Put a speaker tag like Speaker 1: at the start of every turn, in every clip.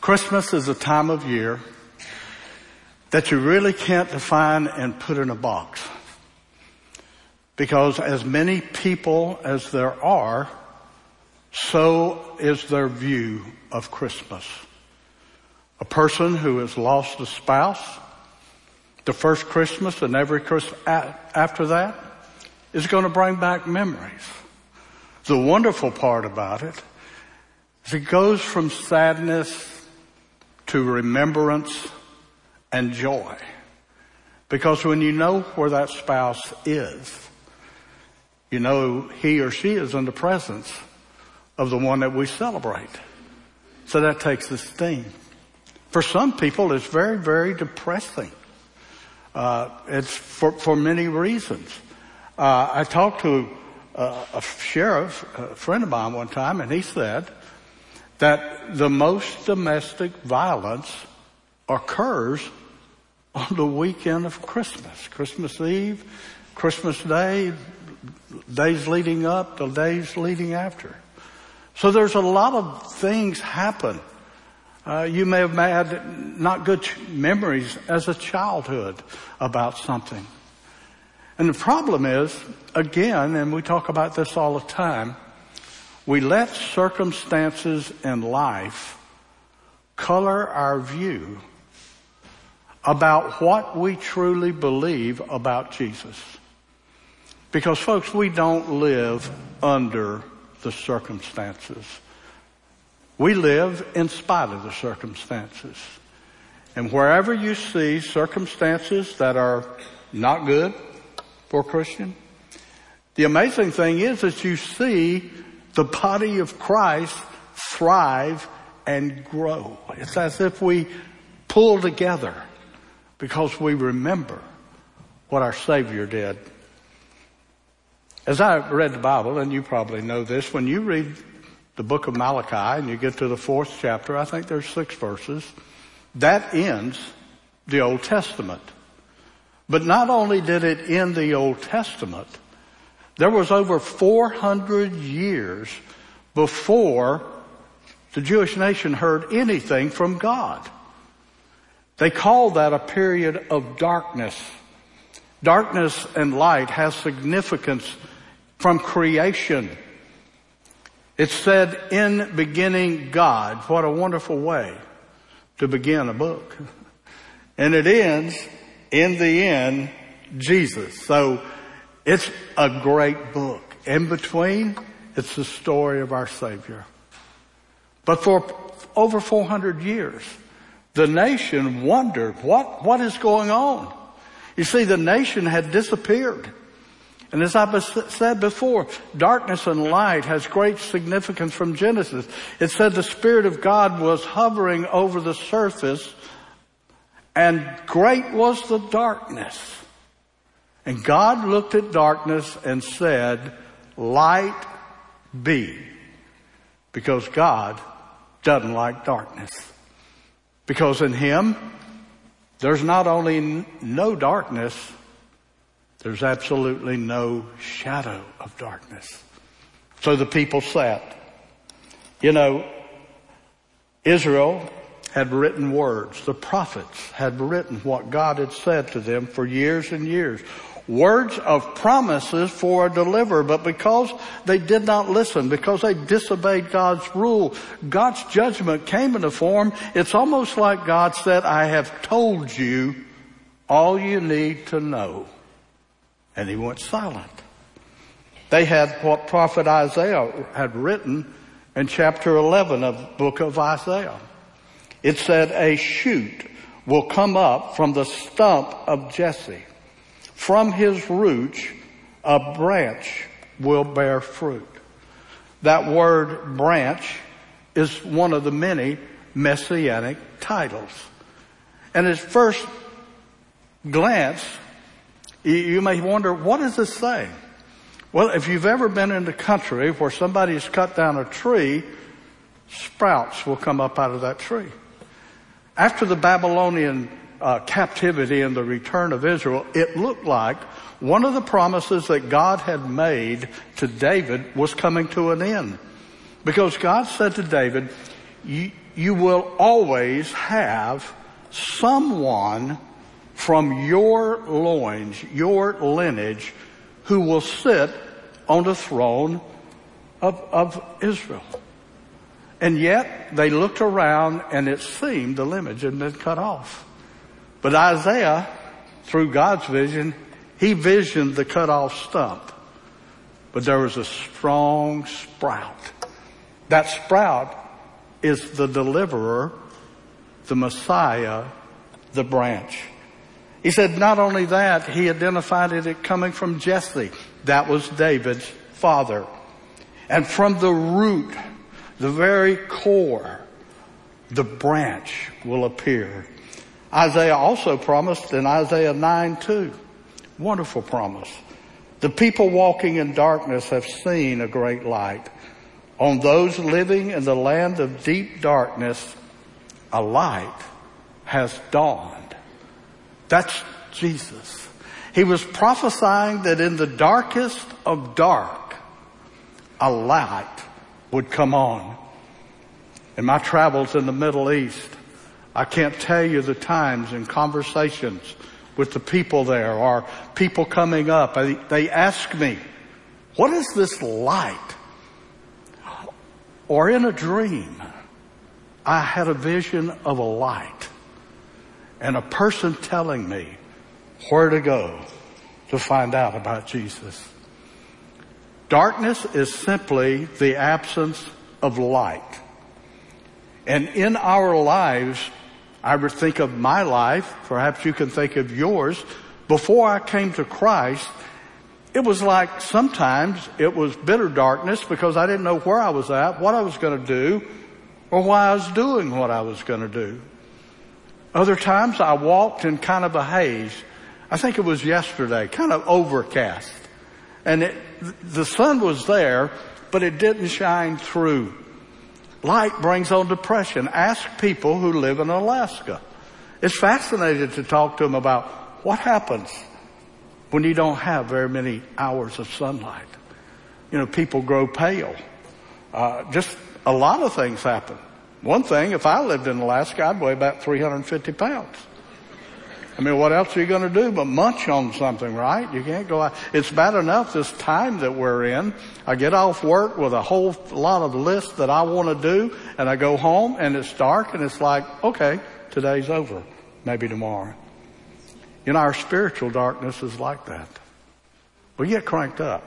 Speaker 1: Christmas is a time of year that you really can't define and put in a box. Because as many people as there are, so is their view of Christmas. A person who has lost a spouse, the first Christmas and every Christmas after that is going to bring back memories. The wonderful part about it is it goes from sadness to remembrance and joy. Because when you know where that spouse is, you know he or she is in the presence of the one that we celebrate. So that takes the sting. For some people, it's very, very depressing. Uh, it's for, for many reasons. Uh, I talked to a, a sheriff, a friend of mine one time, and he said that the most domestic violence occurs on the weekend of Christmas, Christmas Eve, Christmas Day, days leading up, the days leading after. So there's a lot of things happen. Uh, you may have had not good memories as a childhood about something. And the problem is, again, and we talk about this all the time, we let circumstances in life color our view about what we truly believe about Jesus. Because folks, we don't live under the circumstances. We live in spite of the circumstances. And wherever you see circumstances that are not good for a Christian, the amazing thing is that you see the body of Christ thrive and grow. It's as if we pull together because we remember what our Savior did. As I read the Bible, and you probably know this, when you read the book of Malachi and you get to the fourth chapter, I think there's six verses, that ends the Old Testament. But not only did it end the Old Testament, there was over 400 years before the Jewish nation heard anything from God. They call that a period of darkness. Darkness and light has significance from creation. It said, in beginning God. What a wonderful way to begin a book. And it ends, in the end, Jesus. So it's a great book. In between, it's the story of our Savior. But for over 400 years, the nation wondered, what, what is going on? You see, the nation had disappeared. And as I said before, darkness and light has great significance from Genesis. It said the Spirit of God was hovering over the surface and great was the darkness. And God looked at darkness and said, light be. Because God doesn't like darkness. Because in Him, there's not only no darkness, there's absolutely no shadow of darkness. So the people sat. You know, Israel had written words. The prophets had written what God had said to them for years and years words of promises for a deliverer, but because they did not listen, because they disobeyed God's rule, God's judgment came in the form, it's almost like God said, I have told you all you need to know. And he went silent. They had what prophet Isaiah had written in chapter 11 of the book of Isaiah. It said, a shoot will come up from the stump of Jesse from his roots, a branch will bear fruit. That word branch is one of the many messianic titles. And at first glance, you may wonder, what does this say? Well, if you've ever been in the country where somebody's cut down a tree, sprouts will come up out of that tree. After the Babylonian uh, captivity and the return of Israel, it looked like one of the promises that God had made to David was coming to an end. Because God said to David, you, will always have someone from your loins, your lineage, who will sit on the throne of, of Israel. And yet they looked around and it seemed the lineage had been cut off. But Isaiah, through God's vision, he visioned the cut off stump. But there was a strong sprout. That sprout is the deliverer, the Messiah, the branch. He said not only that, he identified it coming from Jesse. That was David's father. And from the root, the very core, the branch will appear. Isaiah also promised in Isaiah 9 2. Wonderful promise. The people walking in darkness have seen a great light. On those living in the land of deep darkness, a light has dawned. That's Jesus. He was prophesying that in the darkest of dark, a light would come on. In my travels in the Middle East, I can't tell you the times and conversations with the people there or people coming up. They ask me, what is this light? Or in a dream, I had a vision of a light and a person telling me where to go to find out about Jesus. Darkness is simply the absence of light. And in our lives, I would think of my life, perhaps you can think of yours, before I came to Christ, it was like sometimes it was bitter darkness because I didn't know where I was at, what I was going to do, or why I was doing what I was going to do. Other times I walked in kind of a haze. I think it was yesterday, kind of overcast. And it, the sun was there, but it didn't shine through. Light brings on depression. Ask people who live in Alaska. It's fascinating to talk to them about what happens when you don't have very many hours of sunlight. You know, people grow pale. Uh, just a lot of things happen. One thing, if I lived in Alaska, I'd weigh about 350 pounds. I mean, what else are you going to do but munch on something, right? You can't go out. It's bad enough this time that we're in. I get off work with a whole lot of lists that I want to do and I go home and it's dark and it's like, okay, today's over. Maybe tomorrow. You know, our spiritual darkness is like that. We get cranked up.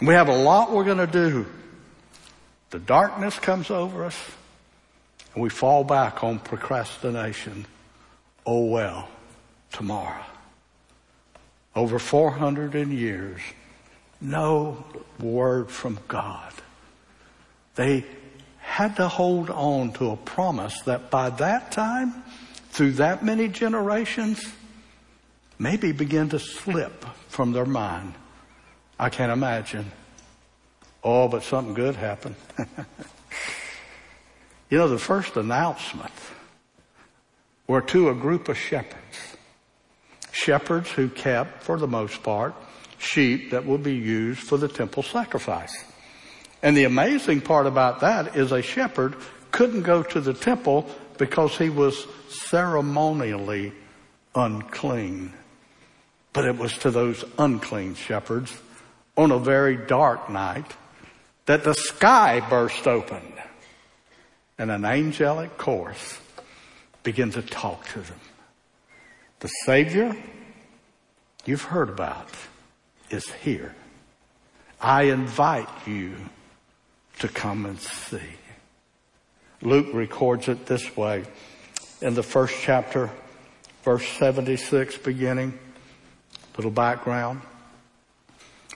Speaker 1: We have a lot we're going to do. The darkness comes over us and we fall back on procrastination. Oh well tomorrow. Over 400 years, no word from God. They had to hold on to a promise that by that time, through that many generations, maybe begin to slip from their mind. I can't imagine. Oh, but something good happened. you know, the first announcement were to a group of shepherds shepherds who kept, for the most part, sheep that would be used for the temple sacrifice. And the amazing part about that is a shepherd couldn't go to the temple because he was ceremonially unclean. But it was to those unclean shepherds on a very dark night that the sky burst open and an angelic chorus began to talk to them. The Savior you've heard about is here. I invite you to come and see. Luke records it this way in the first chapter, verse 76 beginning, little background.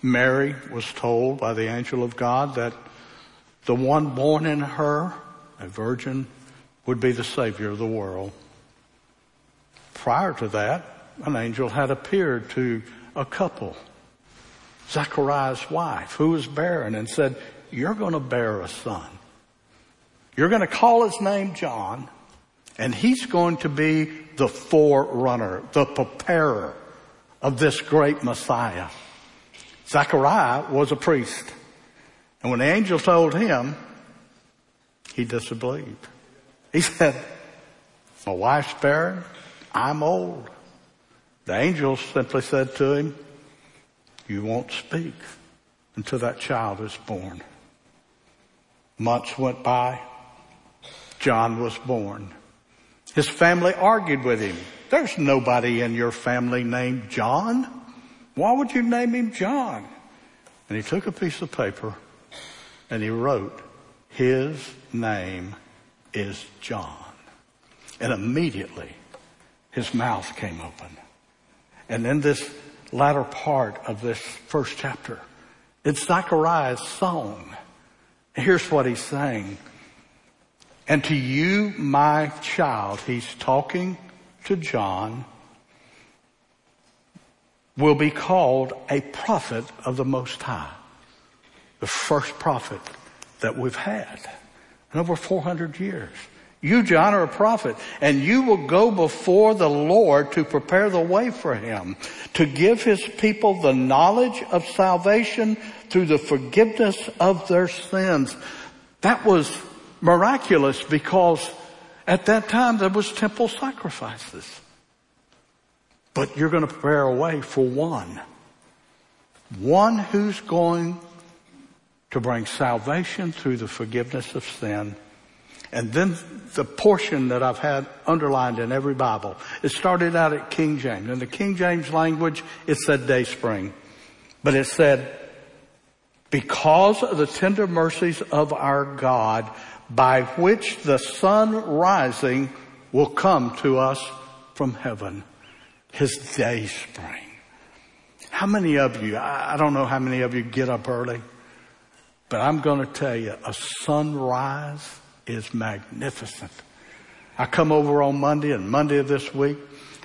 Speaker 1: Mary was told by the angel of God that the one born in her, a virgin, would be the savior of the world. Prior to that, an angel had appeared to a couple, Zechariah's wife, who was barren and said, you're going to bear a son. You're going to call his name John and he's going to be the forerunner, the preparer of this great Messiah. Zechariah was a priest. And when the angel told him, he disbelieved. He said, my wife's barren. I'm old. The angel simply said to him, you won't speak until that child is born. Months went by. John was born. His family argued with him. There's nobody in your family named John. Why would you name him John? And he took a piece of paper and he wrote, his name is John. And immediately his mouth came open. And in this latter part of this first chapter, it's Zechariah's song. Here's what he's saying. And to you, my child, he's talking to John, will be called a prophet of the Most High. The first prophet that we've had in over 400 years. You, John, are a prophet, and you will go before the Lord to prepare the way for him, to give his people the knowledge of salvation through the forgiveness of their sins. That was miraculous because at that time there was temple sacrifices. But you're going to prepare a way for one. One who's going to bring salvation through the forgiveness of sin and then the portion that I've had underlined in every Bible, it started out at King James. In the King James language, it said day spring. But it said, because of the tender mercies of our God, by which the sun rising will come to us from heaven. His day spring. How many of you, I don't know how many of you get up early, but I'm going to tell you, a sunrise is magnificent. I come over on Monday and Monday of this week,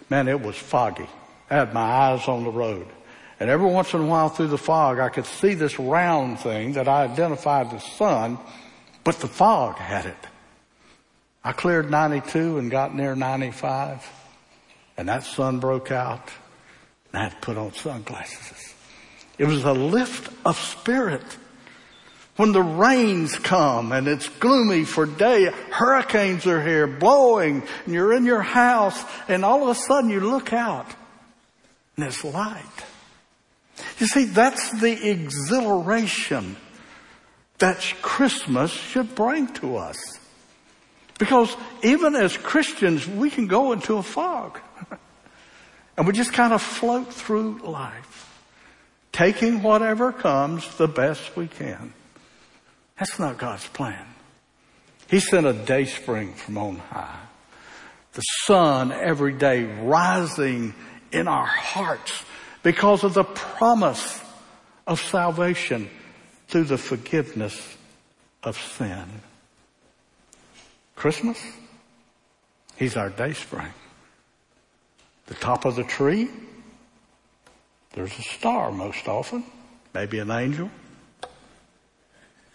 Speaker 1: man, it was foggy. I had my eyes on the road. And every once in a while through the fog, I could see this round thing that I identified as sun, but the fog had it. I cleared 92 and got near 95, and that sun broke out, and I had to put on sunglasses. It was a lift of spirit. When the rains come and it's gloomy for day, hurricanes are here blowing and you're in your house and all of a sudden you look out and there's light. You see, that's the exhilaration that Christmas should bring to us. Because even as Christians, we can go into a fog. and we just kind of float through life, taking whatever comes the best we can. That's not God's plan. He sent a day spring from on high. The sun every day rising in our hearts because of the promise of salvation through the forgiveness of sin. Christmas, He's our day spring. The top of the tree, there's a star most often, maybe an angel.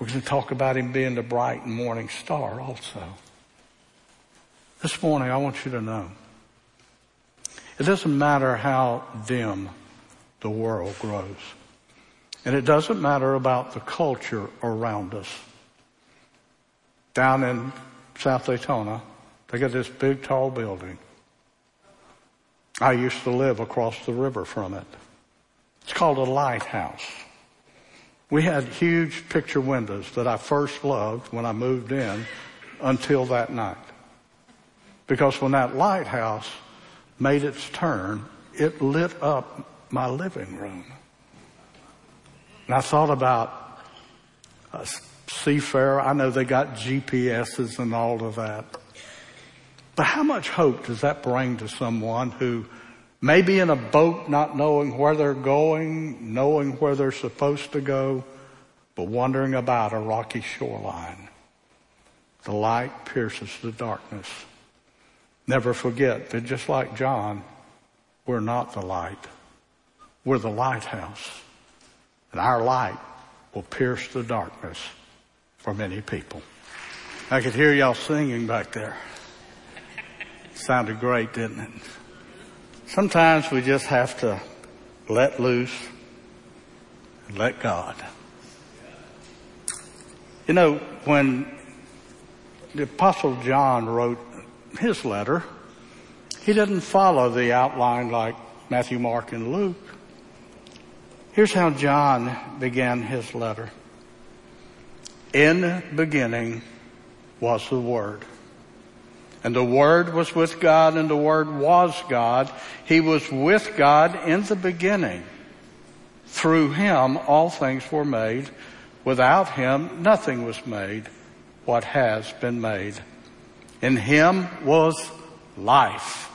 Speaker 1: We're going to talk about him being the bright and morning star also. This morning I want you to know it doesn't matter how dim the world grows. And it doesn't matter about the culture around us. Down in South Daytona, they got this big tall building. I used to live across the river from it. It's called a lighthouse. We had huge picture windows that I first loved when I moved in until that night. Because when that lighthouse made its turn, it lit up my living room. And I thought about a seafarer. I know they got GPSs and all of that. But how much hope does that bring to someone who Maybe in a boat, not knowing where they're going, knowing where they're supposed to go, but wandering about a rocky shoreline. The light pierces the darkness. Never forget that just like John, we're not the light. We're the lighthouse. And our light will pierce the darkness for many people. I could hear y'all singing back there. Sounded great, didn't it? Sometimes we just have to let loose and let God. You know, when the apostle John wrote his letter, he didn't follow the outline like Matthew, Mark, and Luke. Here's how John began his letter. In beginning was the Word. And the Word was with God and the Word was God. He was with God in the beginning. Through Him all things were made. Without Him nothing was made what has been made. In Him was life.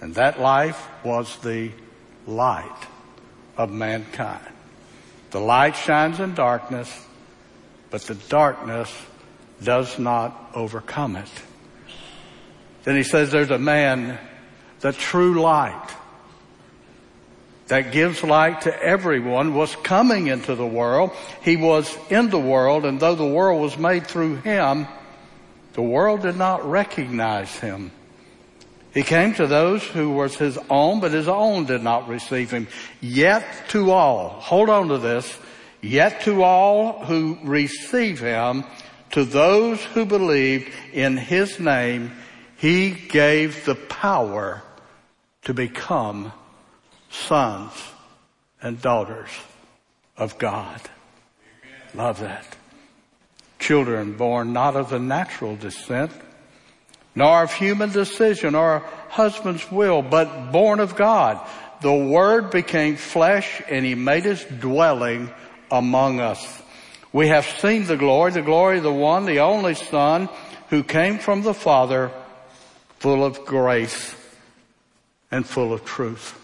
Speaker 1: And that life was the light of mankind. The light shines in darkness, but the darkness does not overcome it. Then he says there's a man, the true light, that gives light to everyone was coming into the world. He was in the world and though the world was made through him, the world did not recognize him. He came to those who was his own, but his own did not receive him. Yet to all, hold on to this, yet to all who receive him, to those who believed in his name, he gave the power to become sons and daughters of God. Love that. Children born not of the natural descent, nor of human decision or husband's will, but born of God. The Word became flesh and He made His dwelling among us. We have seen the glory, the glory of the one, the only Son, who came from the Father, full of grace and full of truth.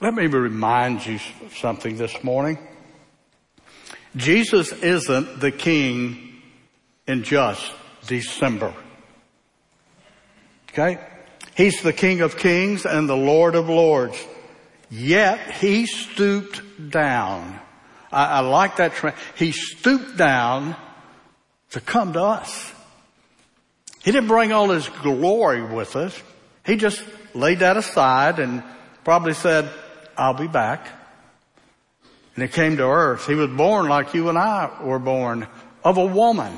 Speaker 1: Let me remind you something this morning. Jesus isn't the king in just December. Okay? He's the King of Kings and the Lord of Lords. Yet he stooped down. I, I like that. Tra- he stooped down to come to us. He didn't bring all his glory with us. He just laid that aside and probably said, I'll be back. And he came to earth. He was born like you and I were born of a woman.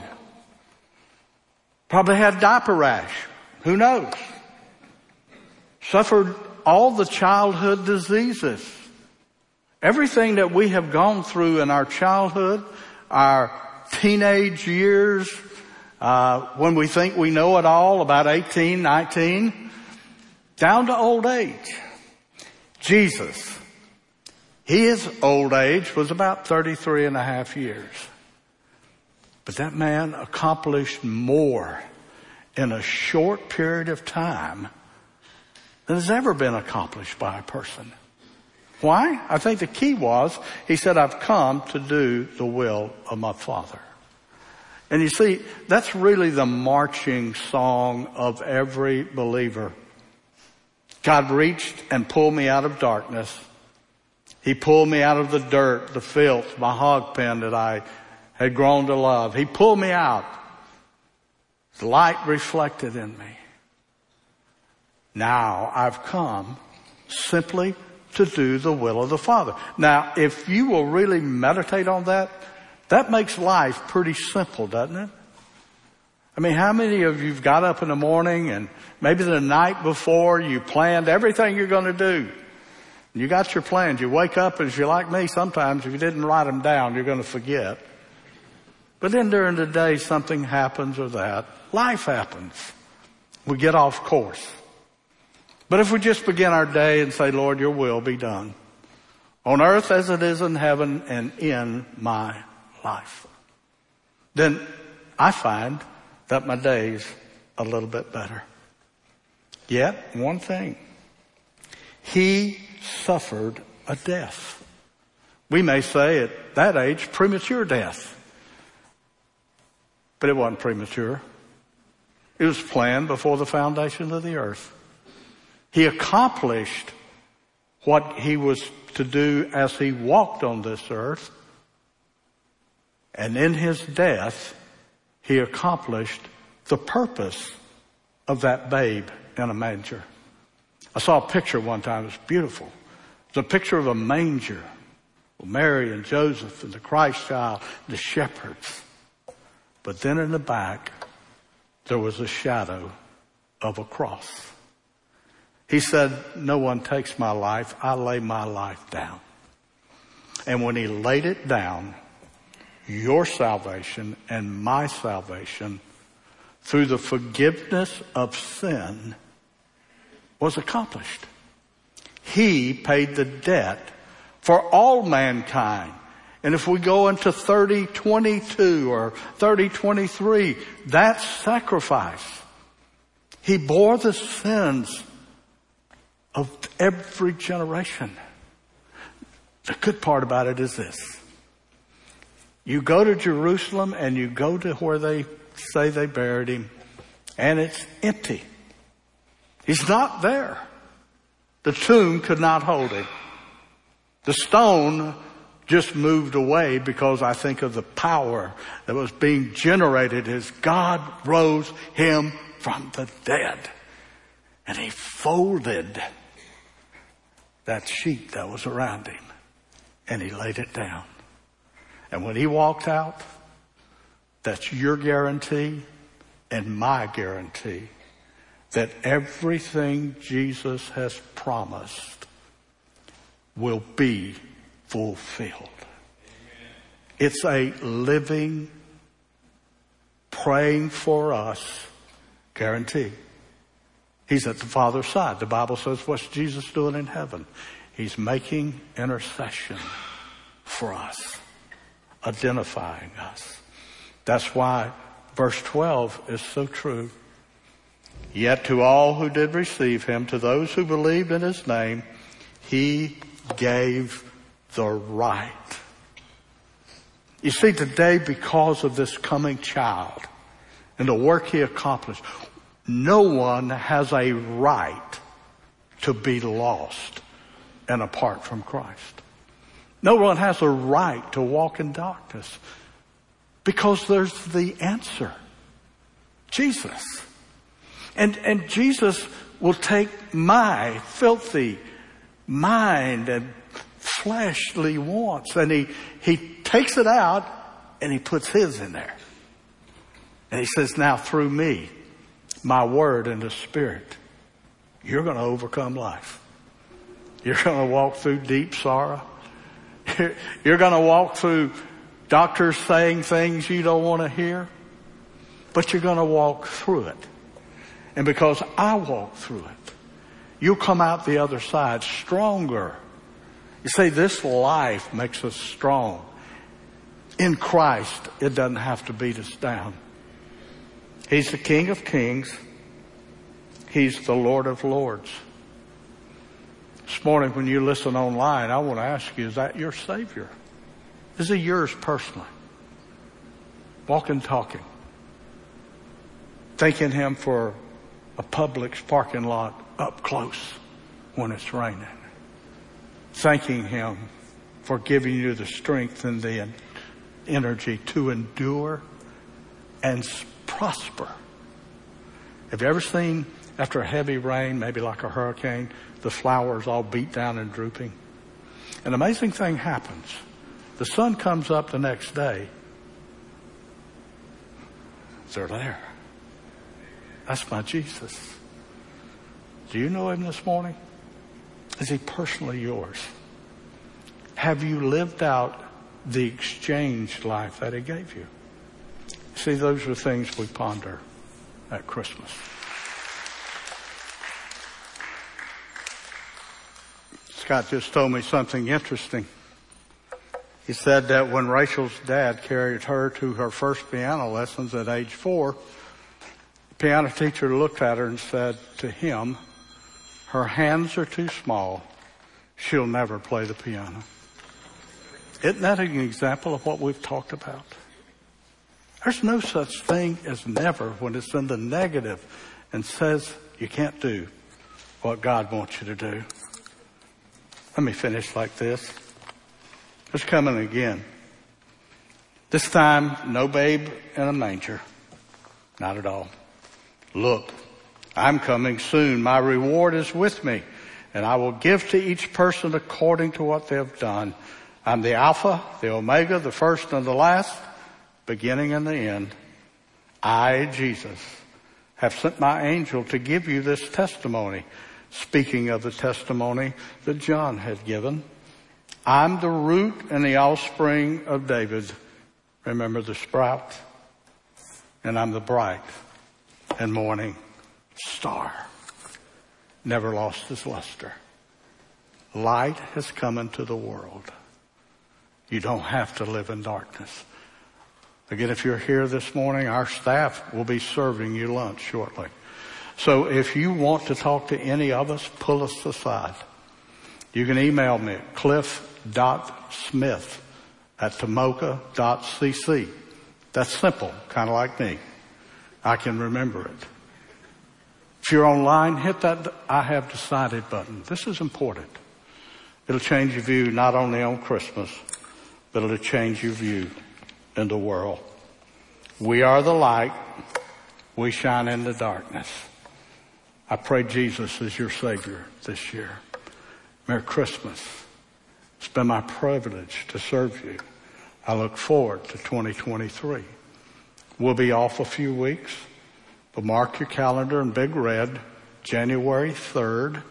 Speaker 1: Probably had diaper rash. Who knows? Suffered all the childhood diseases. Everything that we have gone through in our childhood, our teenage years, uh, when we think we know it all, about 18, 19, down to old age. Jesus, his old age was about 33 and a half years. But that man accomplished more in a short period of time than has ever been accomplished by a person. Why? I think the key was he said, I've come to do the will of my Father. And you see, that's really the marching song of every believer. God reached and pulled me out of darkness. He pulled me out of the dirt, the filth, my hog pen that I had grown to love. He pulled me out the light reflected in me. Now I've come simply to do the will of the Father. Now, if you will really meditate on that, that makes life pretty simple, doesn't it? I mean, how many of you've got up in the morning and maybe the night before you planned everything you're going to do? You got your plans. You wake up as you're like me sometimes, if you didn't write them down, you're going to forget. But then during the day something happens or that. Life happens. We get off course. But if we just begin our day and say, Lord, your will be done on earth as it is in heaven and in my life, then I find that my day's a little bit better. Yet, one thing. He suffered a death. We may say at that age, premature death. But it wasn't premature. It was planned before the foundation of the earth. He accomplished what he was to do as he walked on this earth. And in his death, he accomplished the purpose of that babe in a manger. I saw a picture one time. It was beautiful. It's a picture of a manger. with Mary and Joseph and the Christ child, the shepherds. But then in the back, there was a shadow of a cross. He said, no one takes my life. I lay my life down. And when he laid it down, your salvation and my salvation through the forgiveness of sin was accomplished. He paid the debt for all mankind. And if we go into 3022 or 3023, that sacrifice. He bore the sins of every generation. The good part about it is this. You go to Jerusalem and you go to where they say they buried him and it's empty. He's not there. The tomb could not hold him. The stone just moved away because I think of the power that was being generated as God rose him from the dead. And he folded that sheet that was around him and he laid it down. And when he walked out, that's your guarantee and my guarantee that everything Jesus has promised will be fulfilled. It's a living, praying for us guarantee. He's at the Father's side. The Bible says, what's Jesus doing in heaven? He's making intercession for us, identifying us. That's why verse 12 is so true. Yet to all who did receive him, to those who believed in his name, he gave the right. You see, today, because of this coming child and the work he accomplished, no one has a right to be lost and apart from Christ. No one has a right to walk in darkness because there's the answer. Jesus. And, and Jesus will take my filthy mind and fleshly wants and he, he takes it out and he puts his in there. And he says, now through me, my word and the spirit, you're going to overcome life. You're going to walk through deep sorrow. You're going to walk through doctors saying things you don't want to hear, but you're going to walk through it. And because I walk through it, you'll come out the other side stronger. You see, this life makes us strong. In Christ, it doesn't have to beat us down. He's the King of Kings. He's the Lord of Lords. This morning when you listen online, I want to ask you, is that your Savior? Is he yours personally? Walking, talking. Thanking Him for a Publix parking lot up close when it's raining. Thanking Him for giving you the strength and the energy to endure and prosper. Have you ever seen after a heavy rain, maybe like a hurricane, the flowers all beat down and drooping. An amazing thing happens. The sun comes up the next day. They're there. That's my Jesus. Do you know him this morning? Is he personally yours? Have you lived out the exchange life that he gave you? See, those are things we ponder at Christmas. Scott just told me something interesting. He said that when Rachel's dad carried her to her first piano lessons at age four, the piano teacher looked at her and said to him, her hands are too small. She'll never play the piano. Isn't that an example of what we've talked about? There's no such thing as never when it's in the negative and says you can't do what God wants you to do. Let me finish like this. It's coming again. This time, no babe in a manger. Not at all. Look, I'm coming soon. My reward is with me and I will give to each person according to what they have done. I'm the Alpha, the Omega, the first and the last, beginning and the end. I, Jesus, have sent my angel to give you this testimony. Speaking of the testimony that John had given. I'm the root and the offspring of David. Remember the sprout? And I'm the bright and morning star. Never lost his luster. Light has come into the world. You don't have to live in darkness. Again, if you're here this morning, our staff will be serving you lunch shortly. So if you want to talk to any of us, pull us aside. You can email me at cliff.smith at tomoka.cc. That's simple, kind of like me. I can remember it. If you're online, hit that I have decided button. This is important. It'll change your view not only on Christmas, but it'll change your view in the world. We are the light. We shine in the darkness. I pray Jesus is your Savior this year. Merry Christmas. It's been my privilege to serve you. I look forward to 2023. We'll be off a few weeks, but mark your calendar in big red, January 3rd.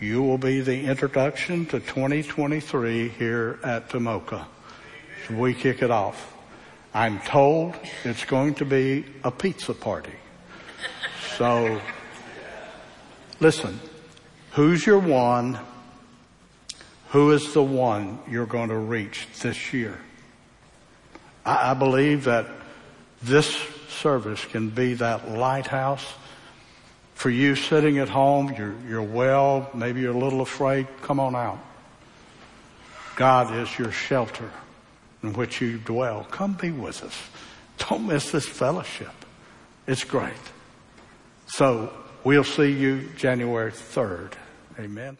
Speaker 1: You will be the introduction to 2023 here at Tomoka. So we kick it off. I'm told it's going to be a pizza party. So listen, who's your one? Who is the one you're going to reach this year? I, I believe that this service can be that lighthouse for you sitting at home. You're, you're well, maybe you're a little afraid. Come on out. God is your shelter in which you dwell. Come be with us. Don't miss this fellowship. It's great. So we'll see you January 3rd. Amen.